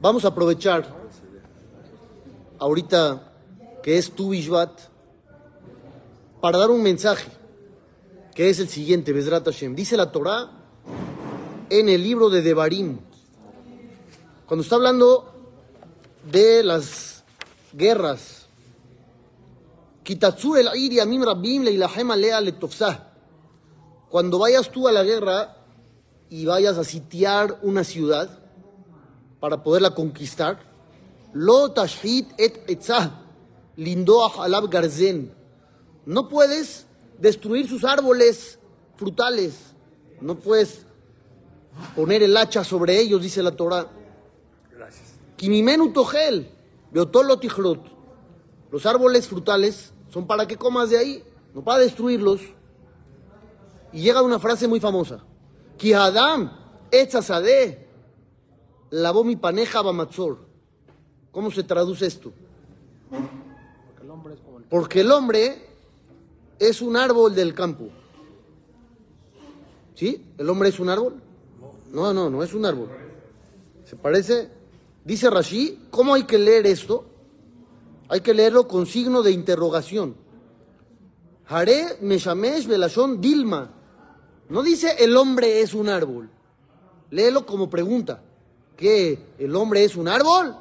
Vamos a aprovechar ahorita que es tu Bishvat para dar un mensaje que es el siguiente, Bezrat Hashem. Dice la Torah en el libro de Devarim, cuando está hablando de las guerras. Cuando vayas tú a la guerra y vayas a sitiar una ciudad para poderla conquistar, Lo Tashhit et Etzah, Lindoah Alab Garzen. No puedes destruir sus árboles frutales. No puedes poner el hacha sobre ellos, dice la Torah. Kimimenu Togel, Beotolo Tichlot. Los árboles frutales son para que comas de ahí, no para destruirlos. Y llega una frase muy famosa. Ki Adam, Etzazade, lavó mi paneja bamatzor. ¿Cómo se traduce esto? Porque el hombre es un árbol del campo. ¿Sí? ¿El hombre es un árbol? No, no, no es un árbol. Se parece, dice Rashi, ¿cómo hay que leer esto? Hay que leerlo con signo de interrogación. Hare Meshamesh Belashon Dilma. No dice el hombre es un árbol. Léelo como pregunta. ¿Qué? ¿El hombre es un árbol?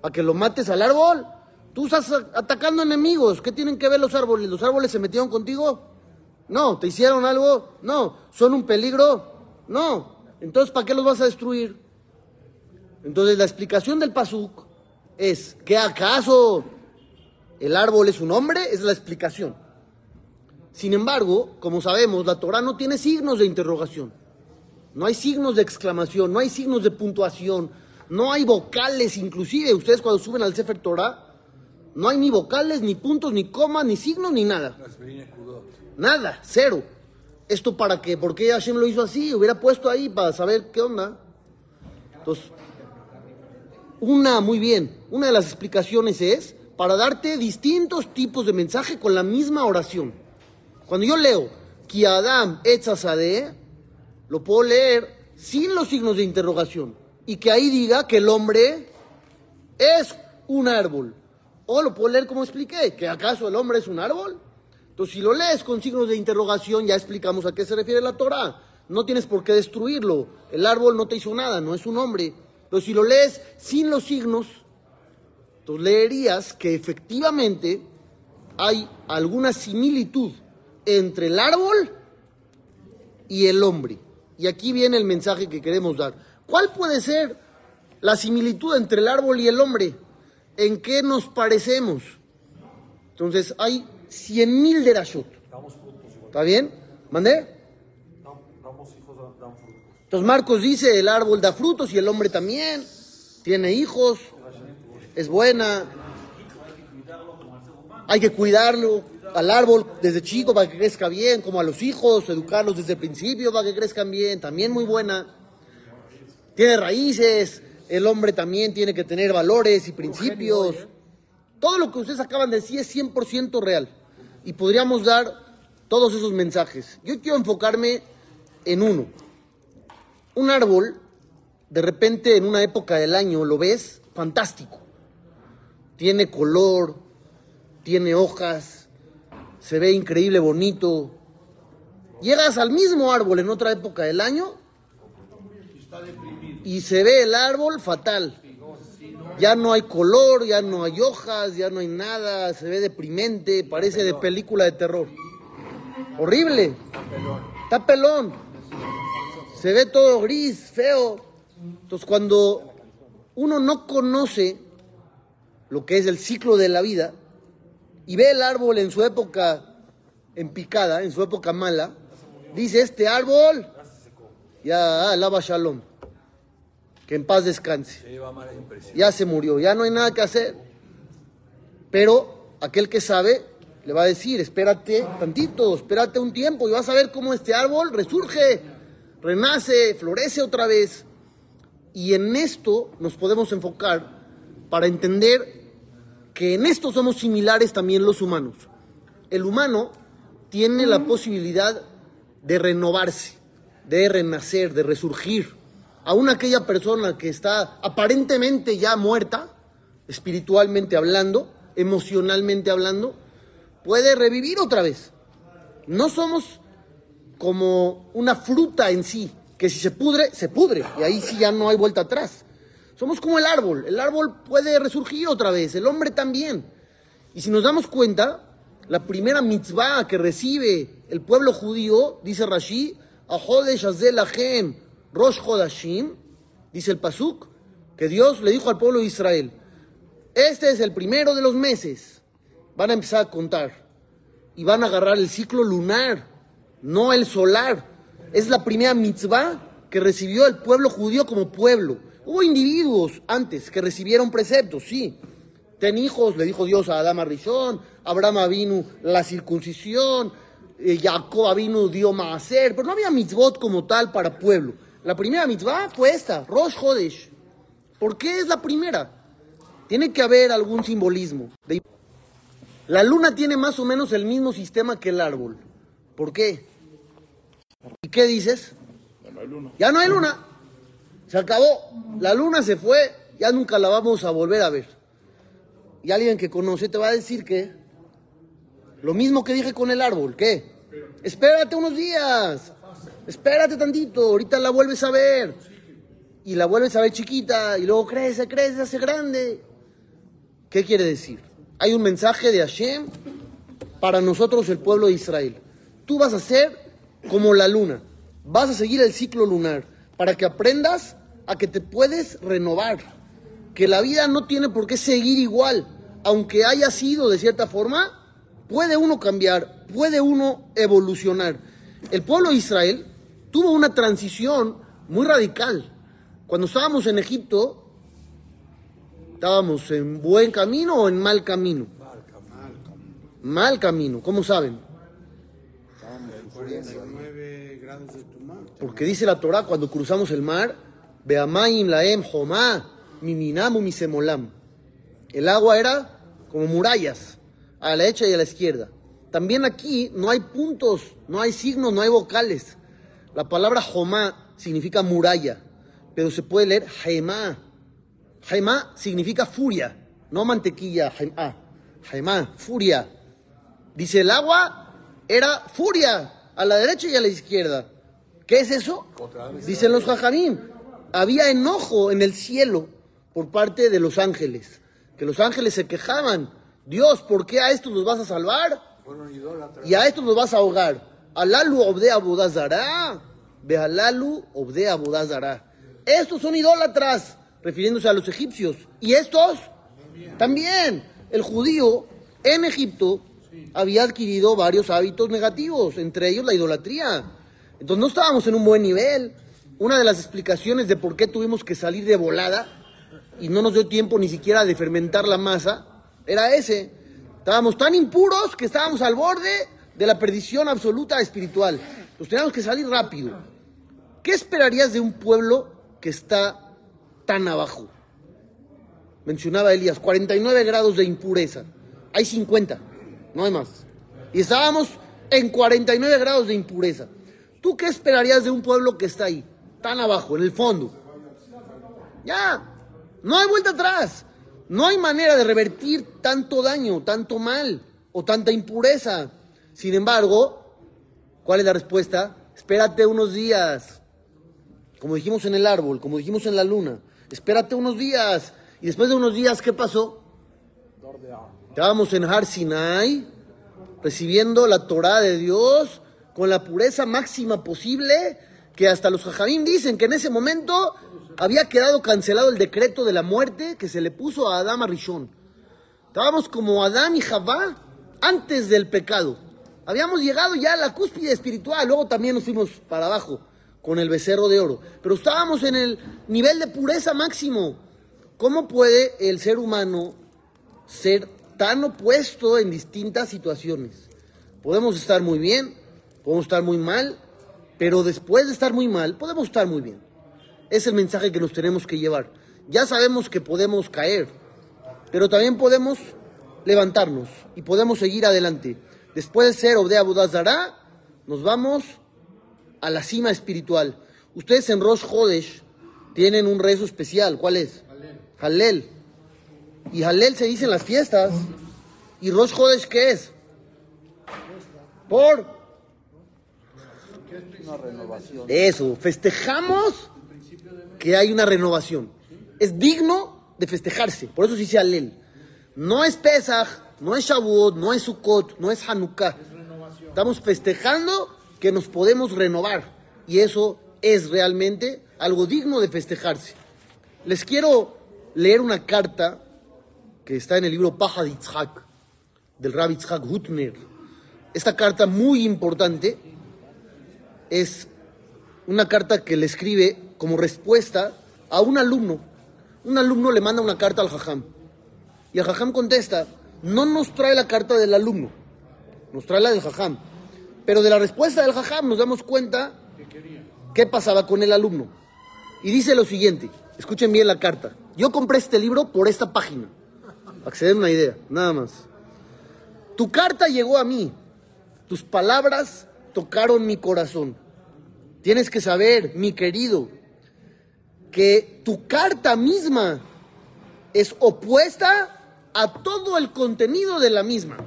¿Para que lo mates al árbol? Tú estás atacando enemigos. ¿Qué tienen que ver los árboles? ¿Los árboles se metieron contigo? No. ¿Te hicieron algo? No. ¿Son un peligro? No. Entonces, ¿para qué los vas a destruir? Entonces, la explicación del Pasuk es que acaso el árbol es un hombre, es la explicación. Sin embargo, como sabemos, la Torah no tiene signos de interrogación. No hay signos de exclamación, no hay signos de puntuación, no hay vocales, inclusive ustedes cuando suben al Sefer Torah, no hay ni vocales, ni puntos, ni comas, ni signos, ni nada. Nada, cero. ¿Esto para qué? ¿Por qué Hashem lo hizo así? Hubiera puesto ahí para saber qué onda. Entonces, una, muy bien, una de las explicaciones es para darte distintos tipos de mensaje con la misma oración. Cuando yo leo, Ki Adam Etzazade, lo puedo leer sin los signos de interrogación. Y que ahí diga que el hombre es un árbol. O lo puedo leer como expliqué, que acaso el hombre es un árbol. Entonces, si lo lees con signos de interrogación, ya explicamos a qué se refiere la Torah. No tienes por qué destruirlo. El árbol no te hizo nada, no es un hombre. Pero si lo lees sin los signos, entonces leerías que efectivamente hay alguna similitud entre el árbol y el hombre. Y aquí viene el mensaje que queremos dar. ¿Cuál puede ser la similitud entre el árbol y el hombre? ¿En qué nos parecemos? Entonces hay cien mil derashot. ¿Está bien? ¿Mandé? Entonces Marcos dice, el árbol da frutos y el hombre también. Tiene hijos, es buena. Hay que cuidarlo al árbol desde chico para que crezca bien, como a los hijos, educarlos desde el principio para que crezcan bien, también muy buena. Tiene raíces, el hombre también tiene que tener valores y principios. Todo lo que ustedes acaban de decir es 100% real. Y podríamos dar todos esos mensajes. Yo quiero enfocarme en uno. Un árbol, de repente en una época del año lo ves fantástico. Tiene color, tiene hojas, se ve increíble, bonito. Llegas al mismo árbol en otra época del año y se ve el árbol fatal. Ya no hay color, ya no hay hojas, ya no hay nada, se ve deprimente, parece de película de terror. Horrible. Está pelón se ve todo gris, feo. Entonces cuando uno no conoce lo que es el ciclo de la vida y ve el árbol en su época en picada, en su época mala, dice este árbol, ya alaba shalom, que en paz descanse. Ya se murió, ya no hay nada que hacer. Pero aquel que sabe le va a decir, espérate tantito, espérate un tiempo y vas a ver cómo este árbol resurge renace, florece otra vez. Y en esto nos podemos enfocar para entender que en esto somos similares también los humanos. El humano tiene la posibilidad de renovarse, de renacer, de resurgir aún aquella persona que está aparentemente ya muerta, espiritualmente hablando, emocionalmente hablando, puede revivir otra vez. No somos como una fruta en sí, que si se pudre, se pudre, y ahí sí ya no hay vuelta atrás. Somos como el árbol, el árbol puede resurgir otra vez, el hombre también. Y si nos damos cuenta, la primera mitzvah que recibe el pueblo judío, dice Rashi, Rosh Hodashim, dice el Pasuk, que Dios le dijo al pueblo de Israel, este es el primero de los meses, van a empezar a contar y van a agarrar el ciclo lunar, no el solar. Es la primera mitzvah que recibió el pueblo judío como pueblo. Hubo individuos antes que recibieron preceptos, sí. Ten hijos, le dijo Dios a Adán Rishon, Abraham vino la circuncisión, eh, Jacob vino dio Maaser, pero no había mitzvot como tal para pueblo. La primera mitzvah fue esta, Rosh Hodesh. ¿Por qué es la primera? Tiene que haber algún simbolismo. La luna tiene más o menos el mismo sistema que el árbol. ¿Por qué? ¿Y qué dices? Ya no hay luna. Ya no hay luna. Se acabó. La luna se fue, ya nunca la vamos a volver a ver. Y alguien que conoce te va a decir que lo mismo que dije con el árbol, ¿qué? Espérate unos días. Espérate tantito, ahorita la vuelves a ver. Y la vuelves a ver chiquita y luego crece, crece, hace grande. ¿Qué quiere decir? Hay un mensaje de Hashem para nosotros el pueblo de Israel. Tú vas a ser como la luna. Vas a seguir el ciclo lunar para que aprendas a que te puedes renovar. Que la vida no tiene por qué seguir igual. Aunque haya sido de cierta forma, puede uno cambiar, puede uno evolucionar. El pueblo de Israel tuvo una transición muy radical. Cuando estábamos en Egipto, ¿estábamos en buen camino o en mal camino? Mal camino. Mal camino, ¿cómo saben? Porque dice la Torah cuando cruzamos el mar, Beamaim laem homá, miminamu misemolam. El agua era como murallas, a la derecha y a la izquierda. También aquí no hay puntos, no hay signos, no hay vocales. La palabra Jomá significa muralla, pero se puede leer Jaimá. Jaimá significa furia, no mantequilla, Jaimá. Jaimá, furia. Dice el agua era furia a la derecha y a la izquierda. ¿Qué es eso? Dicen los jajamín. Había enojo en el cielo por parte de los ángeles, que los ángeles se quejaban. Dios, ¿por qué a estos los vas a salvar? Y a estos los vas a ahogar. Alalu obde abudazara. Behalalu obde abudazara. Estos son idólatras, refiriéndose a los egipcios. ¿Y estos? También. El judío en Egipto había adquirido varios hábitos negativos, entre ellos la idolatría. Entonces no estábamos en un buen nivel. Una de las explicaciones de por qué tuvimos que salir de volada y no nos dio tiempo ni siquiera de fermentar la masa era ese. Estábamos tan impuros que estábamos al borde de la perdición absoluta espiritual. Nos teníamos que salir rápido. ¿Qué esperarías de un pueblo que está tan abajo? Mencionaba Elías, 49 grados de impureza. Hay 50, no hay más. Y estábamos en 49 grados de impureza. ¿Tú qué esperarías de un pueblo que está ahí, tan abajo, en el fondo? Ya, no hay vuelta atrás. No hay manera de revertir tanto daño, tanto mal o tanta impureza. Sin embargo, ¿cuál es la respuesta? Espérate unos días. Como dijimos en el árbol, como dijimos en la luna. Espérate unos días. Y después de unos días, ¿qué pasó? Estábamos en Har Sinai, recibiendo la Torah de Dios con la pureza máxima posible, que hasta los jajamín dicen que en ese momento había quedado cancelado el decreto de la muerte que se le puso a Adán Rishon. Estábamos como Adán y Javá antes del pecado. Habíamos llegado ya a la cúspide espiritual, luego también nos fuimos para abajo con el becerro de oro. Pero estábamos en el nivel de pureza máximo. ¿Cómo puede el ser humano ser tan opuesto en distintas situaciones? Podemos estar muy bien, podemos estar muy mal, pero después de estar muy mal, podemos estar muy bien. Es el mensaje que nos tenemos que llevar. Ya sabemos que podemos caer, pero también podemos levantarnos y podemos seguir adelante. Después de ser Obdea Budazara, nos vamos a la cima espiritual. Ustedes en Rosh Hodesh tienen un rezo especial. ¿Cuál es? Halel. Y Halel se dice en las fiestas. ¿Y Rosh Hodesh qué es? Por. Eso, festejamos que hay una renovación. Es digno de festejarse. Por eso se dice Halel. No es Pesach, no es Shavuot, no es Sukkot, no es Hanukkah. Estamos festejando que nos podemos renovar. Y eso es realmente algo digno de festejarse. Les quiero leer una carta que está en el libro Paja de del Rabbi Itzhak Hutner. Esta carta muy importante es una carta que le escribe como respuesta a un alumno. Un alumno le manda una carta al Jajam. Y el Jajam contesta, no nos trae la carta del alumno, nos trae la del Jajam. Pero de la respuesta del Jajam nos damos cuenta qué pasaba con el alumno. Y dice lo siguiente, escuchen bien la carta. Yo compré este libro por esta página, para que se den una idea, nada más. Tu carta llegó a mí, tus palabras tocaron mi corazón. Tienes que saber, mi querido, que tu carta misma es opuesta a todo el contenido de la misma.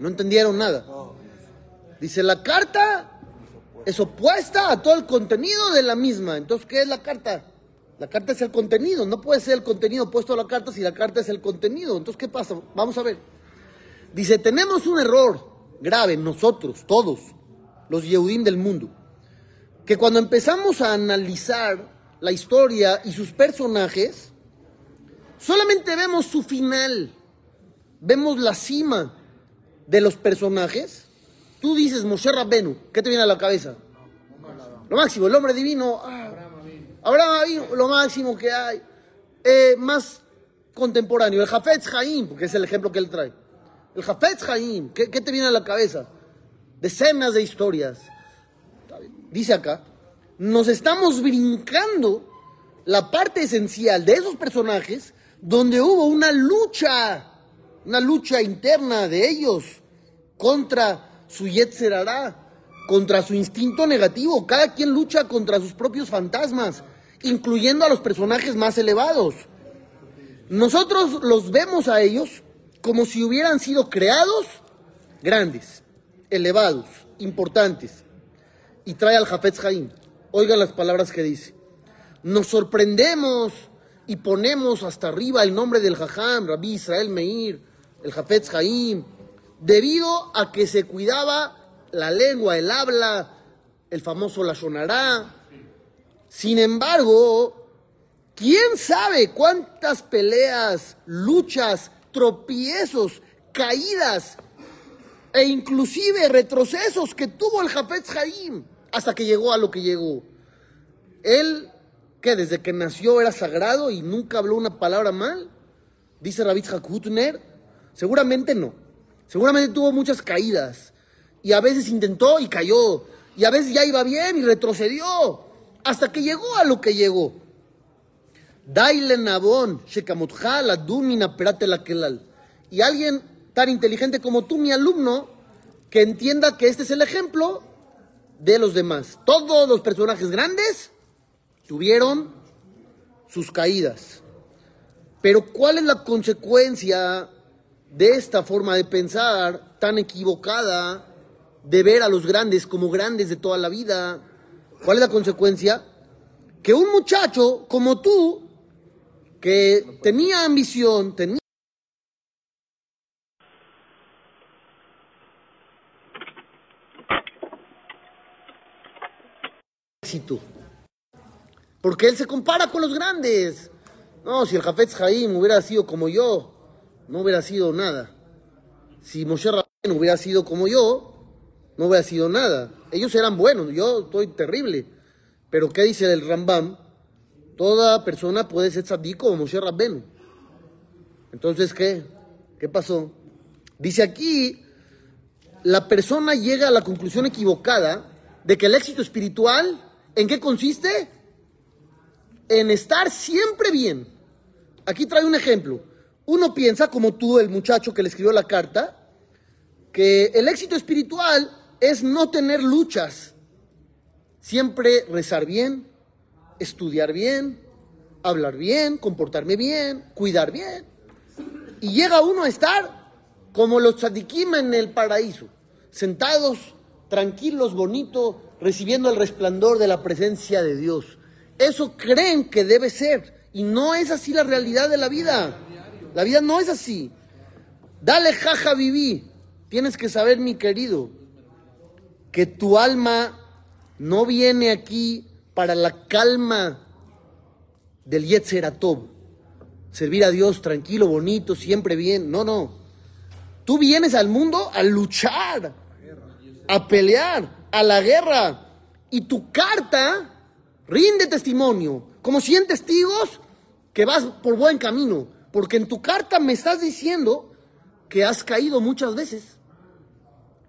No entendieron nada. Dice, la carta es opuesta a todo el contenido de la misma. Entonces, ¿qué es la carta? La carta es el contenido. No puede ser el contenido opuesto a la carta si la carta es el contenido. Entonces, ¿qué pasa? Vamos a ver. Dice, tenemos un error grave nosotros, todos, los Yehudim del mundo, que cuando empezamos a analizar la historia y sus personajes, solamente vemos su final, vemos la cima de los personajes. Tú dices Moshe Rabbenu, ¿qué te viene a la cabeza? Lo máximo, el hombre divino. Ah, Abraham lo máximo que hay. Eh, más contemporáneo, el Jafetz Jaim, porque es el ejemplo que él trae. El Jafetz Jaim, ¿qué, ¿qué, te viene a la cabeza? Decenas de historias. Dice acá, nos estamos brincando la parte esencial de esos personajes donde hubo una lucha, una lucha interna de ellos contra su Yetzerará, contra su instinto negativo. Cada quien lucha contra sus propios fantasmas, incluyendo a los personajes más elevados. Nosotros los vemos a ellos como si hubieran sido creados grandes, elevados, importantes. Y trae al Jafetz Jaim. Oigan las palabras que dice. Nos sorprendemos y ponemos hasta arriba el nombre del Jajam, Rabbi Israel Meir, el Jafetz Jaim, debido a que se cuidaba la lengua, el habla, el famoso Lashonará. Sin embargo, ¿quién sabe cuántas peleas, luchas, tropiezos, caídas e inclusive retrocesos que tuvo el Jafetz Jaim hasta que llegó a lo que llegó? Él ¿Qué? Desde que nació era sagrado y nunca habló una palabra mal. Dice Rabbi Hakutner. Seguramente no. Seguramente tuvo muchas caídas. Y a veces intentó y cayó. Y a veces ya iba bien y retrocedió. Hasta que llegó a lo que llegó. Daile Nabón, la Dumina Perate la Kelal. Y alguien tan inteligente como tú, mi alumno, que entienda que este es el ejemplo de los demás. Todos los personajes grandes tuvieron sus caídas. Pero ¿cuál es la consecuencia de esta forma de pensar tan equivocada de ver a los grandes como grandes de toda la vida? ¿Cuál es la consecuencia? Que un muchacho como tú, que tenía ambición, tenía... éxito porque él se compara con los grandes. No, si el Jafetz Jaim hubiera sido como yo, no hubiera sido nada. Si Moshe Rabbeinu hubiera sido como yo, no hubiera sido nada. Ellos eran buenos, yo estoy terrible. Pero ¿qué dice el Rambam? Toda persona puede ser tzadik como Moshe Rabbeinu. Entonces, ¿qué? ¿Qué pasó? Dice aquí, la persona llega a la conclusión equivocada de que el éxito espiritual, ¿en qué consiste? en estar siempre bien. Aquí trae un ejemplo. Uno piensa, como tú, el muchacho que le escribió la carta, que el éxito espiritual es no tener luchas, siempre rezar bien, estudiar bien, hablar bien, comportarme bien, cuidar bien. Y llega uno a estar como los tzadikim en el paraíso, sentados, tranquilos, bonitos, recibiendo el resplandor de la presencia de Dios. Eso creen que debe ser. Y no es así la realidad de la vida. La vida no es así. Dale jaja viví. Tienes que saber, mi querido, que tu alma no viene aquí para la calma del Yetzeratov. Servir a Dios tranquilo, bonito, siempre bien. No, no. Tú vienes al mundo a luchar, a pelear, a la guerra. Y tu carta rinde testimonio, como 100 testigos que vas por buen camino. Porque en tu carta me estás diciendo que has caído muchas veces.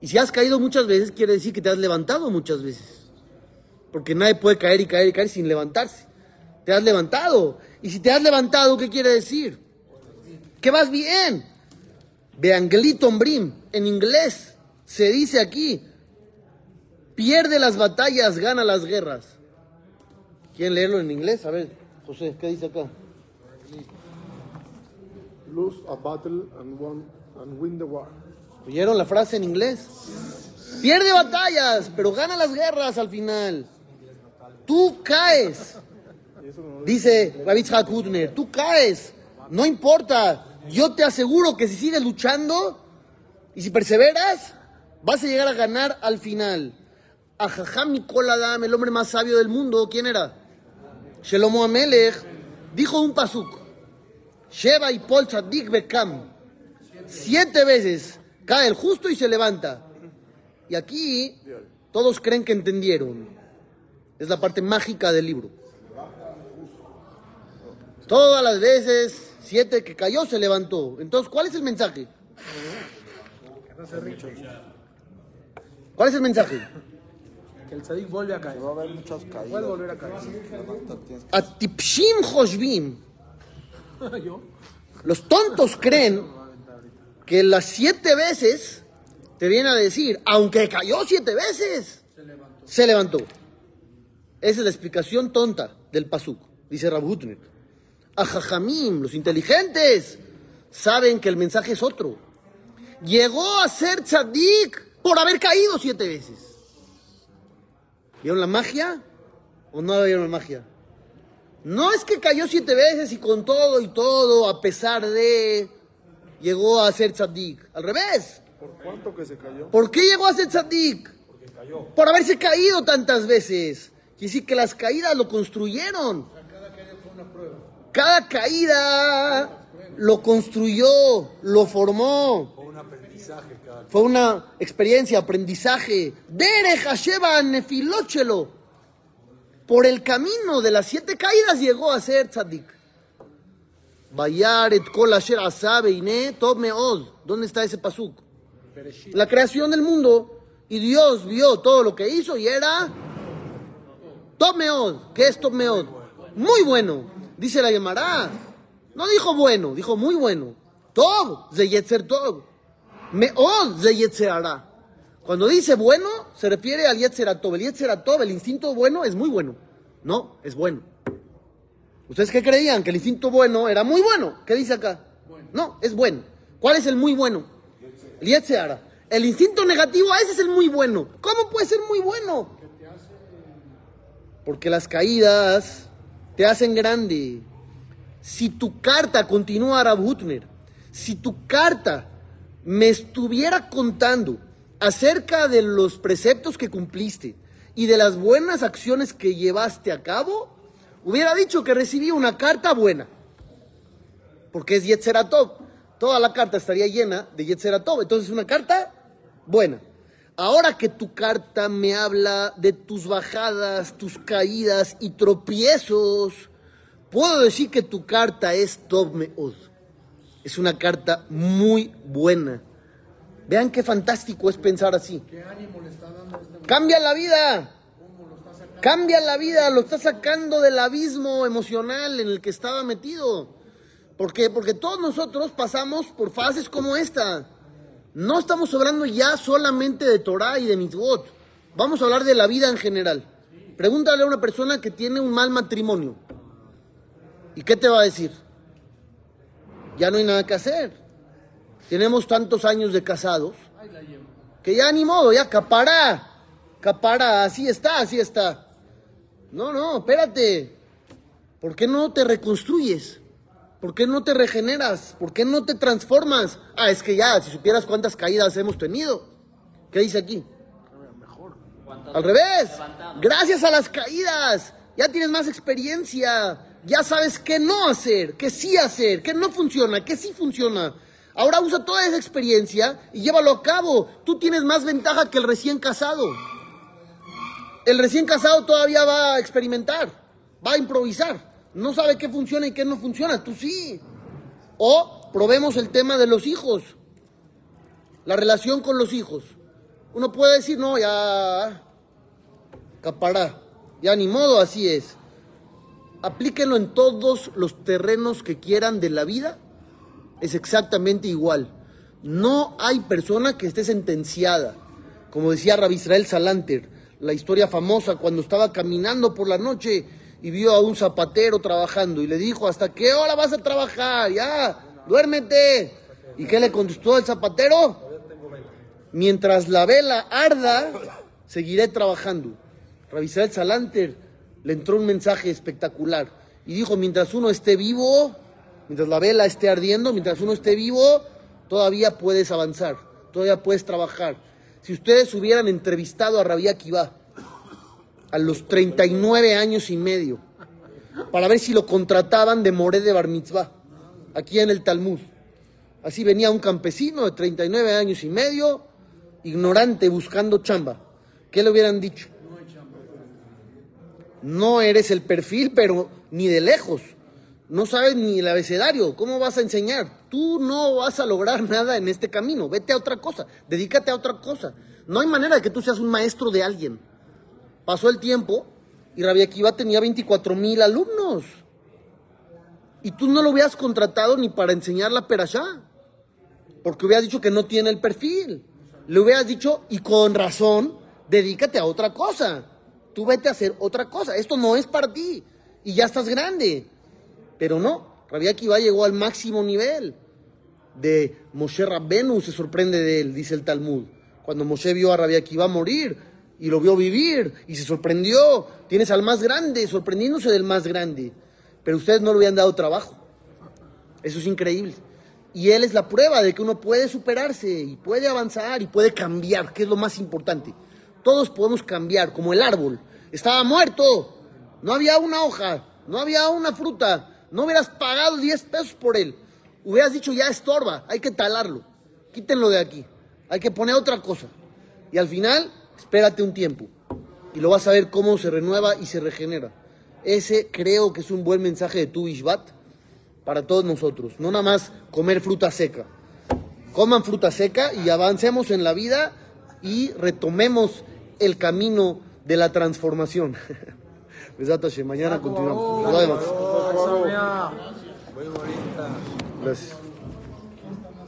Y si has caído muchas veces, quiere decir que te has levantado muchas veces. Porque nadie puede caer y caer y caer sin levantarse. Te has levantado. Y si te has levantado, ¿qué quiere decir? Que vas bien. Beanglito Ombrim, en inglés, se dice aquí, pierde las batallas, gana las guerras. ¿Quieren leerlo en inglés? A ver, José, ¿qué dice acá? Lose a battle and, won, and win the war. ¿Oyeron la frase en inglés? Pierde batallas, pero gana las guerras al final. Tú caes. Dice Rabbi Kutner, tú caes. No importa. Yo te aseguro que si sigues luchando y si perseveras, vas a llegar a ganar al final. Ajajam Mikol Adam, el hombre más sabio del mundo, ¿quién era? Shelomo Amelech, dijo un pasuk. Sheba y Pol Tzadik Bekam. Siete veces cae el justo y se levanta. Y aquí todos creen que entendieron. Es la parte mágica del libro. Todas las veces, siete que cayó, se levantó. Entonces, ¿cuál es el mensaje? ¿Cuál es el mensaje? Que el tzadik vuelve a caer. Va a haber muchas caídas. Puede volver a caer. Atipshim Hoshbim. Yo. Los tontos creen que las siete veces te viene a decir, aunque cayó siete veces, se levantó. Esa es la explicación tonta del pasuk, dice Rabutner. Ajajamim, los inteligentes, saben que el mensaje es otro. Llegó a ser tzadik por haber caído siete veces. ¿Vieron la magia? ¿O no vieron la magia? No es que cayó siete veces y con todo y todo, a pesar de, llegó a ser tzadik. Al revés. ¿Por cuánto que se cayó? ¿Por qué llegó a ser tzadik? Por haberse caído tantas veces. Quiere decir que las caídas lo construyeron. Cada caída lo construyó, lo formó. Fue una experiencia, aprendizaje. Dere Hasheba Nefilochelo. Por el camino de las siete caídas llegó a ser tzadik. Bayar et kol asher asabe ine. ¿Dónde está ese pasuk? La creación del mundo. Y Dios vio todo lo que hizo y era Tov meod. ¿Qué es Tov meod? Muy bueno. Dice la Gemara. No dijo bueno, dijo muy bueno. Tov, ze yetzer tov. Meod, ze yetzerara. Cuando dice bueno, se refiere al Yetzeratov. El Yetzeratov, el instinto bueno, es muy bueno. No, es bueno. ¿Ustedes qué creían? Que el instinto bueno era muy bueno. ¿Qué dice acá? No, es bueno. ¿Cuál es el muy bueno? El Yetzerara. El instinto negativo, ese es el muy bueno. ¿Cómo puede ser muy bueno? Porque las caídas te hacen grande. Si tu carta, continúa Rabhutner, si tu carta me estuviera contando acerca de los preceptos que cumpliste y de las buenas acciones que llevaste a cabo, hubiera dicho que recibí una carta buena. Porque es Yetzeratov. Toda la carta estaría llena de Yetzeratov. Entonces es una carta buena. Ahora que tu carta me habla de tus bajadas, tus caídas y tropiezos, puedo decir que tu carta es Tov Meod. Es una carta muy buena. Vean qué fantástico es pensar así. Cambia la vida. Cambia la vida, lo está sacando del abismo emocional en el que estaba metido. ¿Por qué? Porque todos nosotros pasamos por fases como esta. No estamos hablando ya solamente de Torah y de mitzvot. Vamos a hablar de la vida en general. Pregúntale a una persona que tiene un mal matrimonio. ¿Y qué te va a decir? Ya no hay nada que hacer. Tenemos tantos años de casados que ya ni modo, ya capará. Capará, así está, así está. No, no, espérate. ¿Por qué no te reconstruyes? ¿Por qué no te regeneras? ¿Por qué no te transformas? Ah, es que ya, si supieras cuántas caídas hemos tenido. ¿Qué dice aquí? Al revés. Gracias a las caídas. Ya tienes más experiencia. Ya sabes qué no hacer, qué sí hacer, qué no funciona, qué sí funciona. Ahora usa toda esa experiencia y llévalo a cabo. Tú tienes más ventaja que el recién casado. El recién casado todavía va a experimentar, va a improvisar. No sabe qué funciona y qué no funciona. Tú sí. O probemos el tema de los hijos. La relación con los hijos. Uno puede decir, no, ya capará. Ya ni modo, así es. Aplíquenlo en todos los terrenos que quieran de la vida. Es exactamente igual. No hay persona que esté sentenciada. Como decía Rabbi Israel Salanter, la historia famosa cuando estaba caminando por la noche y vio a un zapatero trabajando y le dijo, ¿hasta qué hora vas a trabajar? Ya, duérmete. ¿Y qué le contestó el zapatero? Mientras la vela arda, seguiré trabajando. Rabbi Israel Salanter le entró un mensaje espectacular y dijo, mientras uno esté vivo, mientras la vela esté ardiendo, mientras uno esté vivo, todavía puedes avanzar, todavía puedes trabajar. Si ustedes hubieran entrevistado a Rabbi Akiva a los 39 años y medio para ver si lo contrataban de Moré de Bar Mitzvah, aquí en el Talmud. Así venía un campesino de 39 años y medio, ignorante, buscando chamba. ¿Qué le hubieran dicho? No eres el perfil, pero ni de lejos. No sabes ni el abecedario. ¿Cómo vas a enseñar? Tú no vas a lograr nada en este camino. Vete a otra cosa. Dedícate a otra cosa. No hay manera de que tú seas un maestro de alguien. Pasó el tiempo y Rabia Akiva tenía 24 mil alumnos. Y tú no lo hubieras contratado ni para enseñar la perashá. Porque hubieras dicho que no tiene el perfil. Le hubieras dicho, y con razón, dedícate a otra cosa. Tú vete a hacer otra cosa. Esto no es para ti. Y ya estás grande. Pero no. Rabbi Akiva llegó al máximo nivel. De Moshe Rabbenu se sorprende de él, dice el Talmud. Cuando Moshe vio a Rabbi Akiva morir y lo vio vivir y se sorprendió. Tienes al más grande, sorprendiéndose del más grande. Pero ustedes no le habían dado trabajo. Eso es increíble. Y él es la prueba de que uno puede superarse y puede avanzar y puede cambiar, que es lo más importante. Todos podemos cambiar, como el árbol. Estaba muerto, no había una hoja, no había una fruta, no hubieras pagado 10 pesos por él. Hubieras dicho, ya estorba, hay que talarlo, quítenlo de aquí, hay que poner otra cosa. Y al final, espérate un tiempo y lo vas a ver cómo se renueva y se regenera. Ese creo que es un buen mensaje de tu Ishbat para todos nosotros. No nada más comer fruta seca. Coman fruta seca y avancemos en la vida y retomemos el camino de la transformación. Mañana continuamos. Gracias.